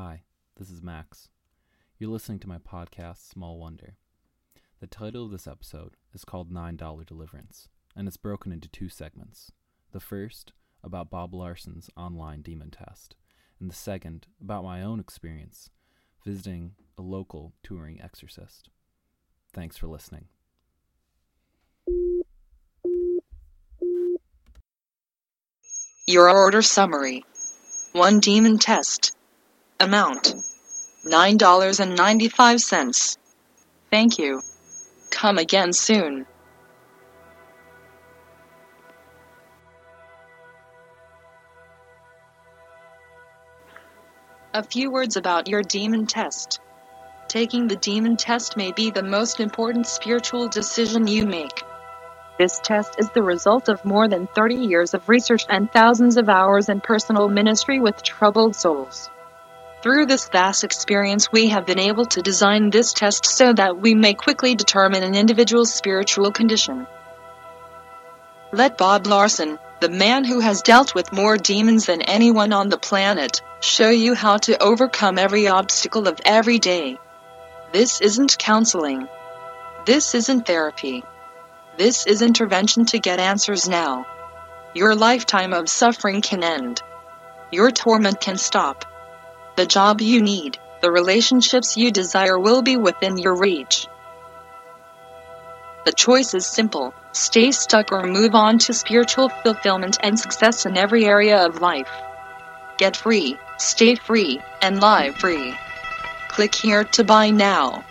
Hi, this is Max. You're listening to my podcast, Small Wonder. The title of this episode is called $9 Deliverance, and it's broken into two segments. The first, about Bob Larson's online demon test, and the second, about my own experience visiting a local touring exorcist. Thanks for listening. Your order summary. One demon test. Amount. $9.95. Thank you. Come again soon. A few words about your demon test. Taking the demon test may be the most important spiritual decision you make. This test is the result of more than 30 years of research and thousands of hours in personal ministry with troubled souls. Through this vast experience, we have been able to design this test so that we may quickly determine an individual's spiritual condition. Let Bob Larson, the man who has dealt with more demons than anyone on the planet, show you how to overcome every obstacle of every day. This isn't counseling. This isn't therapy. This is intervention to get answers now. Your lifetime of suffering can end. Your torment can stop. The job you need, the relationships you desire will be within your reach. The choice is simple stay stuck or move on to spiritual fulfillment and success in every area of life. Get free, stay free, and live free. Click here to buy now.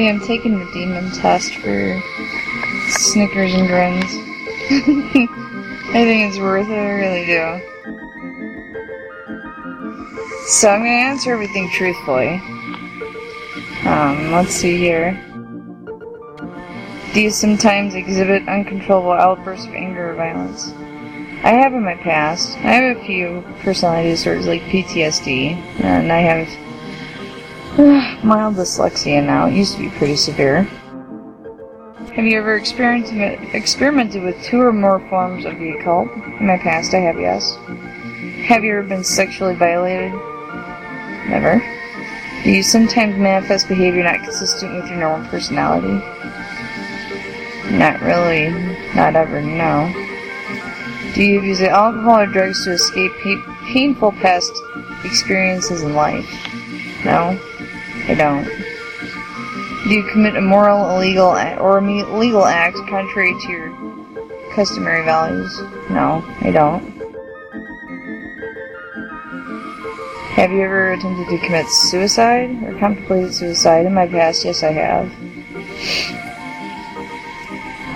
Today I'm taking the demon test for Snickers and grins. I think it's worth it, I really do. So I'm gonna answer everything truthfully. Um, let's see here. Do you sometimes exhibit uncontrollable outbursts of anger or violence? I have in my past. I have a few personality disorders like PTSD, and I have mild dyslexia now. It used to be pretty severe. Have you ever experimented, with two or more forms of the occult? In my past, I have, yes. Have you ever been sexually violated? Never. Do you sometimes manifest behavior not consistent with your normal personality? Not really. Not ever, no. Do you use alcohol or drugs to escape pa- painful past experiences in life? No, I don't. Do you commit immoral, illegal, or illegal acts contrary to your customary values? No, I don't. Have you ever attempted to commit suicide or contemplated suicide? In my past, yes, I have.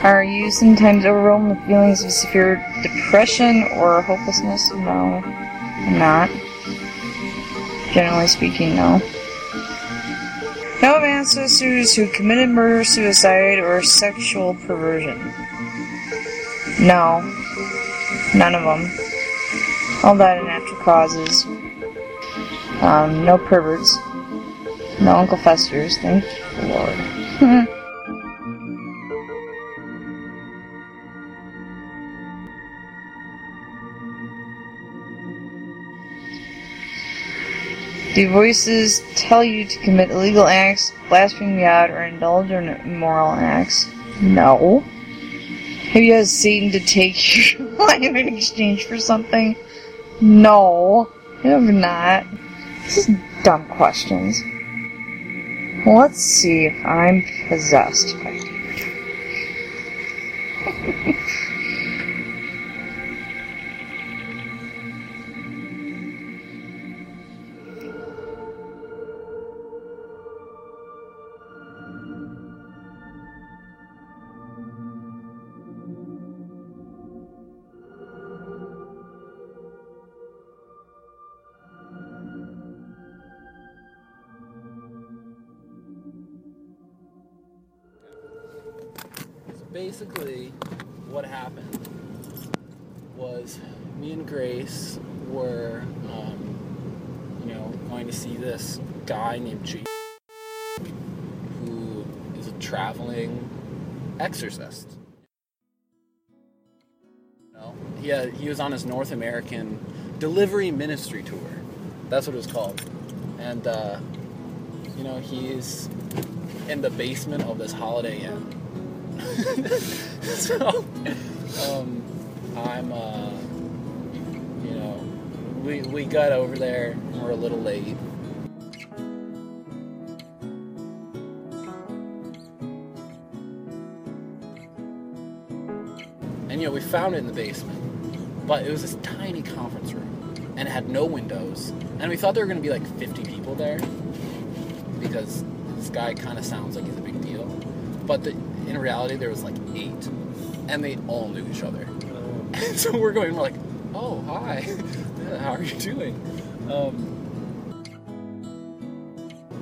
Are you sometimes overwhelmed with feelings of severe depression or hopelessness? No, I'm not. Generally speaking, no. Ancestors who committed murder, suicide, or sexual perversion. No. None of them. All died of natural causes. Um, no perverts. No Uncle Festers, thank the Lord. Do voices tell you to commit illegal acts, blaspheme God, or indulge in immoral acts? No. Have you asked Satan to take your life in exchange for something? No. I have not. This is dumb questions. Let's see if I'm possessed by basically, what happened was me and Grace were, um, you know, going to see this guy named G, who is a traveling exorcist. You he, he was on his North American deliverance ministry tour. That's what it was called. And, uh, you know, he's in the basement of this Holiday Inn. so, um, I'm, uh, you know, we, we got over there and we're a little late. And, you know, we found it in the basement, but it was this tiny conference room and it had no windows. And we thought there were going to be like 50 people there because this guy kind of sounds like he's a big deal. But the, in reality, there was like eight, and they all knew each other. And so we're going, we're like, oh, hi, how are you doing? Um,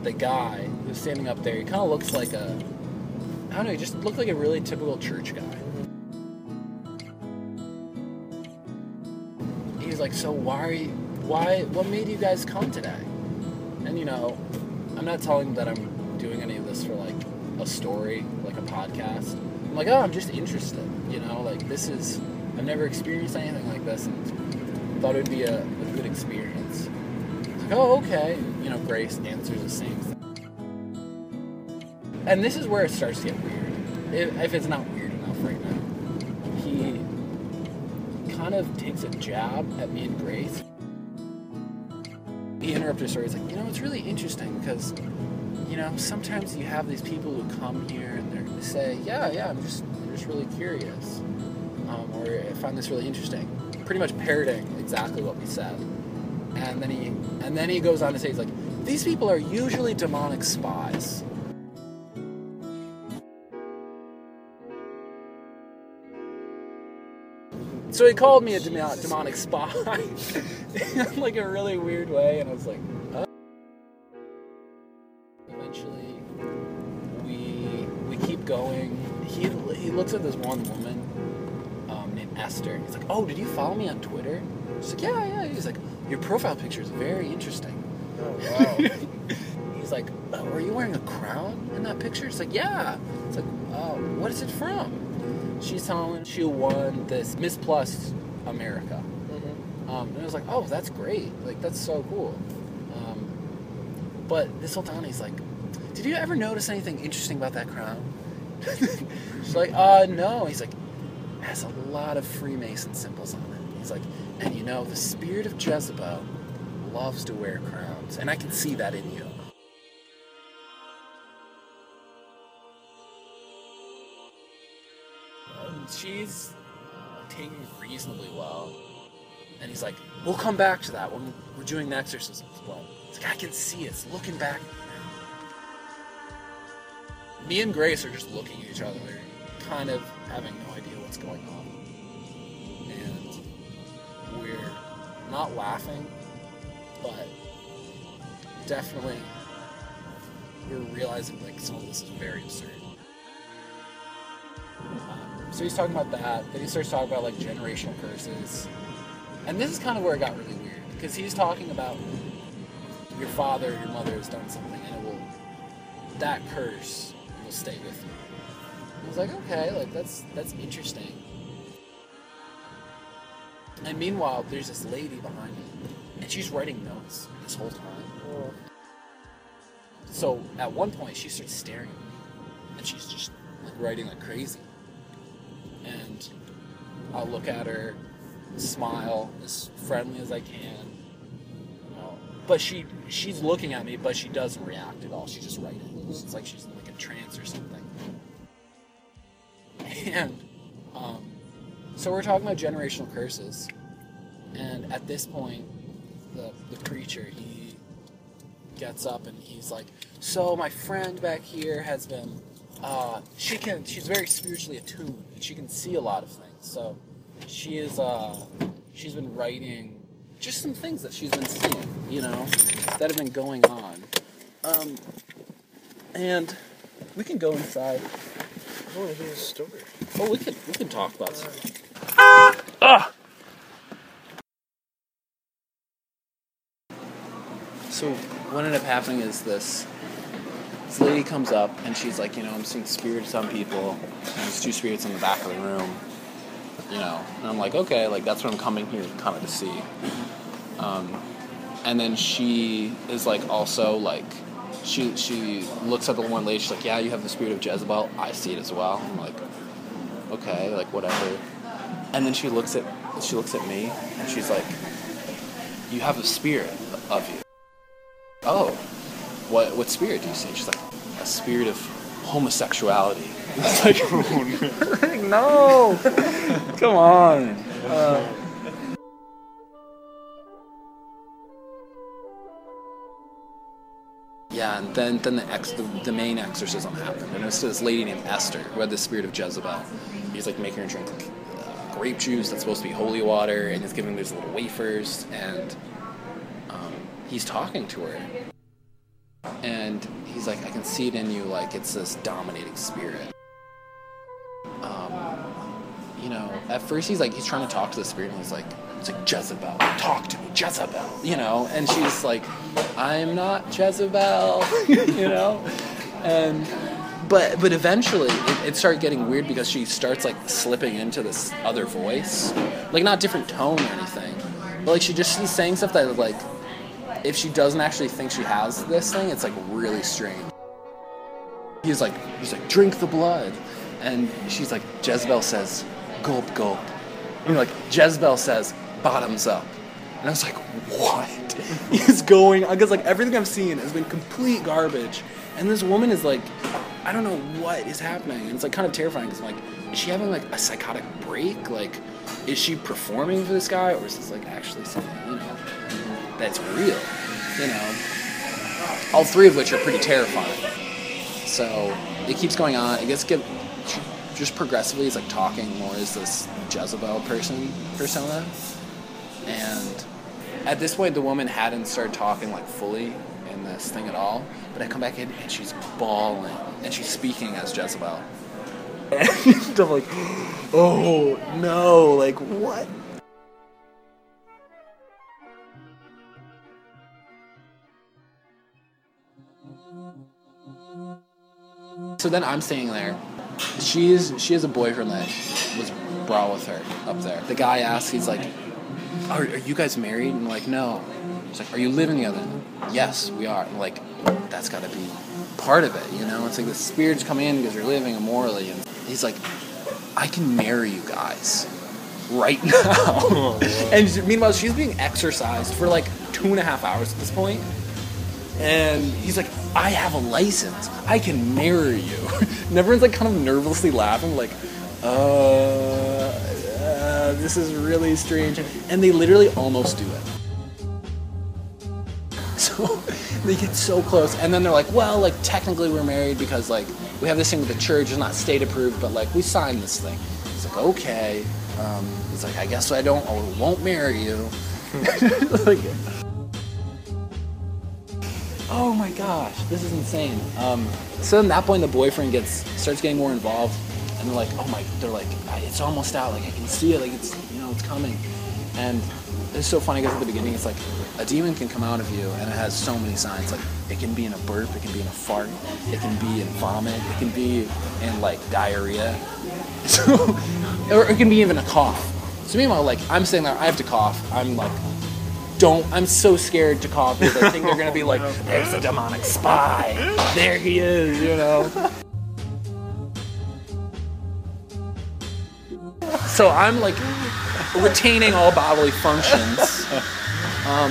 the guy who's standing up there, he kind of looks like a, I don't know, he just looked like a really typical church guy. He's like, so why are you, why, what made you guys come today? And you know, I'm not telling that I'm doing any of this for like a story, like a podcast. I'm like, oh, I'm just interested. You know, like this is, I've never experienced anything like this and thought it would be a, a good experience. Like, oh, okay. You know, Grace answers the same thing. And this is where it starts to get weird. If, if it's not weird enough right now. He kind of takes a jab at me and Grace. He interrupted her story. He's like, you know, it's really interesting because you know, sometimes you have these people who come here and they say, "Yeah, yeah, I'm just, I'm just really curious," um, or "I find this really interesting." Pretty much parroting exactly what we said, and then he, and then he goes on to say, "He's like, these people are usually demonic spies." So he called me a demonic spy in like a really weird way, and I was like, at this one woman um, named Esther. He's like, "Oh, did you follow me on Twitter?" She's like, "Yeah, yeah." He's like, "Your profile picture is very interesting." Oh wow. He's like, oh, "Are you wearing a crown in that picture?" It's like, "Yeah." It's like, uh, "What is it from?" She's telling him she won this Miss Plus America. Mhm. Um, and I was like, oh, that's great. Like, that's so cool. Um, but this whole time, he's like, did you ever notice anything interesting about that crown? She's like, uh, no. He's like, has a lot of Freemason symbols on it. He's like, and you know, the spirit of Jezebel loves to wear crowns. And I can see that in you. And she's taking reasonably well. And he's like, we'll come back to that when we're doing the exorcisms. But it's like, I can see it. It's looking back at me now. Me and Grace are just looking at each other, kind of having no idea what's going on. And we're not laughing, but definitely we're realizing like some of this is very absurd. Um, so he's talking about that. Then he starts talking about like generational curses, and this is kind of where it got really weird because he's talking about your father, your mother has done something, and it will that curse will stay with you. Was like, okay, like that's that's interesting. And meanwhile, there's this lady behind me, and she's writing notes this whole time. So at one point, she starts staring at me, and she's just like writing like crazy. And I'll look at her, smile as friendly as I can. But she she's looking at me, but she doesn't react at all. She's just writing. It's like she's in like a trance or something. And um, so we're talking about generational curses, and at this point, the the preacher he gets up and he's like, "So my friend back here has been, uh, she can, she's very spiritually attuned. and She can see a lot of things. So she is, uh, she's been writing just some things that she's been seeing, you know, that have been going on. Um, and we can go inside. I want to hear the story. Oh, we can we could talk about something. Ah. So what ended up happening is this this lady comes up and she's like, you know, I'm seeing spirits on people. And there's two spirits in the back of the room. You know, and I'm like, okay, like that's what I'm coming here kind of to see. Um, and then she is like also like she she looks at the one lady. She's like, yeah, you have the spirit of Jezebel. I see it as well. I'm like, okay, like whatever. And then she looks at she looks at me and she's like, you have a spirit of you. Oh, what what spirit do you see? She's like, a spirit of homosexuality. It's like, no, come on. Uh, yeah, and then then the ex the, the main exorcism happened, and it was to this lady named Esther who had the spirit of Jezebel. He's like making her drink uh, grape juice that's supposed to be holy water, and he's giving these little wafers, and um, he's talking to her, and he's like, I can see it in you, like it's this dominating spirit. At first he's like, he's trying to talk to the spirit, and he's like, it's like Jezebel, talk to me, Jezebel, you know, and she's like, I'm not Jezebel, you know, and but but eventually it, it started getting weird because she starts like slipping into this other voice, like not different tone or anything, but like she just she's saying stuff that like if she doesn't actually think she has this thing, it's like really strange. He's like, he's like, drink the blood, and she's like, Jezebel says, gulp, gulp. And like Jezebel says, bottoms up. And I was like, what is going on? Because like everything I've seen has been complete garbage, and this woman is like, I don't know what is happening, and it's like kind of terrifying because like, is she having like a psychotic break? Like, is she performing for this guy, or is this like actually something you know that's real? You know, all three of which are pretty terrifying. So it keeps going on. It gets get just progressively is like talking more as this Jezebel person persona, and at this point the woman hadn't started talking like fully in this thing at all. But I come back in and she's bawling and she's speaking as Jezebel. And I'm like, oh no, like what? So then I'm standing there. She's she has a boyfriend that was brought with her up there. The guy asks, he's like, "Are, are you guys married?" And I'm like, "No." He's like, "Are you living together?" Yes, we are. I'm like, that's got to be part of it, you know? It's like the spirits come in because you're living immorally, and he's like, "I can marry you guys." Right now, and meanwhile, she's being exorcised for like two and a half hours at this point, and he's like, I have a license. I can marry you. and everyone's like kind of nervously laughing, like, uh, uh, this is really strange. And they literally almost do it. So they get so close. And then they're like, well, like, technically we're married because, like, we have this thing with the church. It's not state approved, but, like, we signed this thing. He's like, okay. Um, he's like, I guess I don't or won't marry you. like, oh my gosh, this is insane. Um, so then at that point, the boyfriend gets starts getting more involved, and they're like, oh my, they're like, it's almost out, like I can see it, like it's you know it's coming, and it's so funny because at the beginning it's like a demon can come out of you and it has so many signs like it can be in a burp, it can be in a fart, it can be in vomit, it can be in like diarrhea, so, or it can be even a cough. So meanwhile, like I'm sitting there, I have to cough, I'm like don't. I'm so scared to call because I think they're gonna be like, "There's a demonic spy. There he is," you know. So I'm like retaining all bodily functions. Um,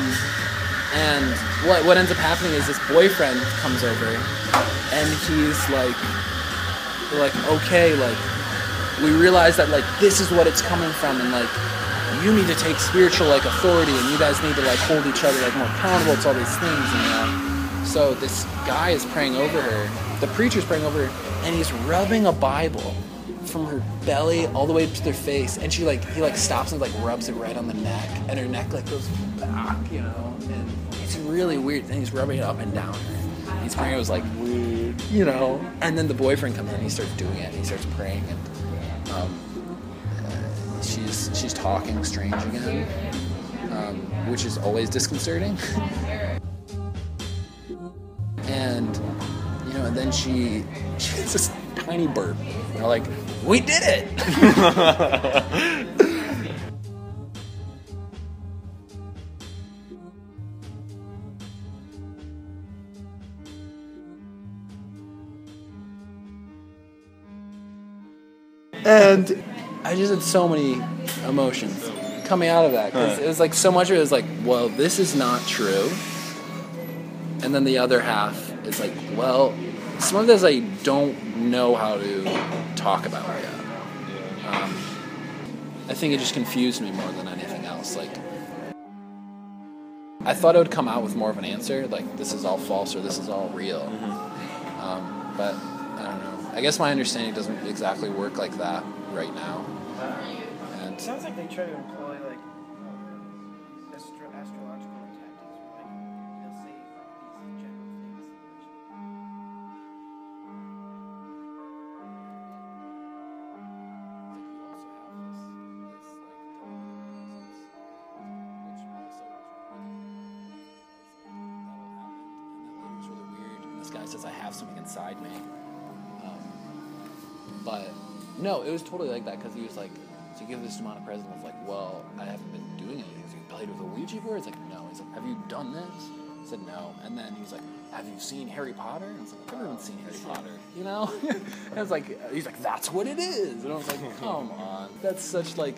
and what what ends up happening is this boyfriend comes over, and he's like, like, okay, like, we realize that like this is what it's coming from, and like you need to take spiritual like authority and you guys need to like hold each other like more accountable. To all these things you know? So this guy is praying over her. The preacher's praying over her and he's rubbing a bible from her belly all the way to their face. And she like he like stops and like rubs it right on the neck. And her neck like goes back you know? And it's really weird and he's rubbing it up and down. And he's praying. It was like weird you know? And then the boyfriend comes in. And he starts doing it. And he starts praying. And um, she's she's talking strange again, um, which is always disconcerting. and you know, and then she she gets this tiny burp. They're like, "We did it!" and I just had so many emotions coming out of that 'cause it was like so much of it was like, well, this is not true, and then the other half is like, well, some of this I don't know how to talk about yet. Um, I think it just confused me more than anything else. Like, I thought it would come out with more of an answer, like this is all false or this is all real. Um, but I don't know. I guess my understanding doesn't exactly work like that right now. And It sounds like they try to employ like astro- astrological tactics. Like they'll say these general things. Like you also have this, this like thing. This guy says, I have something inside me. But no, it was totally like that because he was like, so you give this amount of present. I was like, well, I haven't been doing anything. So you played with a Ouija board? It's like, no. He's like, have you done this? I said, no. And then he's like, have you seen Harry Potter? And I was like, everyone's seen Harry Potter, you know? and I was like, he's like, that's what it is. And I was like, come on. That's such like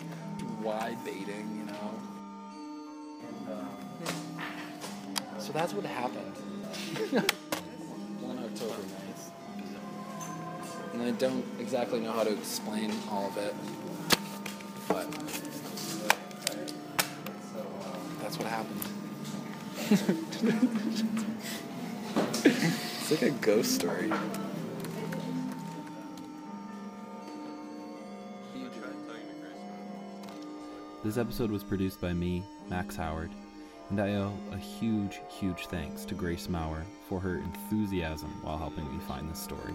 wide baiting, you know? And, um, so that's what happened. I don't exactly know how to explain all of it, but that's what happened. it's like a ghost story. This episode was produced by me, Max Howard, and I owe a huge, huge thanks to Grace Maurer for her enthusiasm while helping me find this story.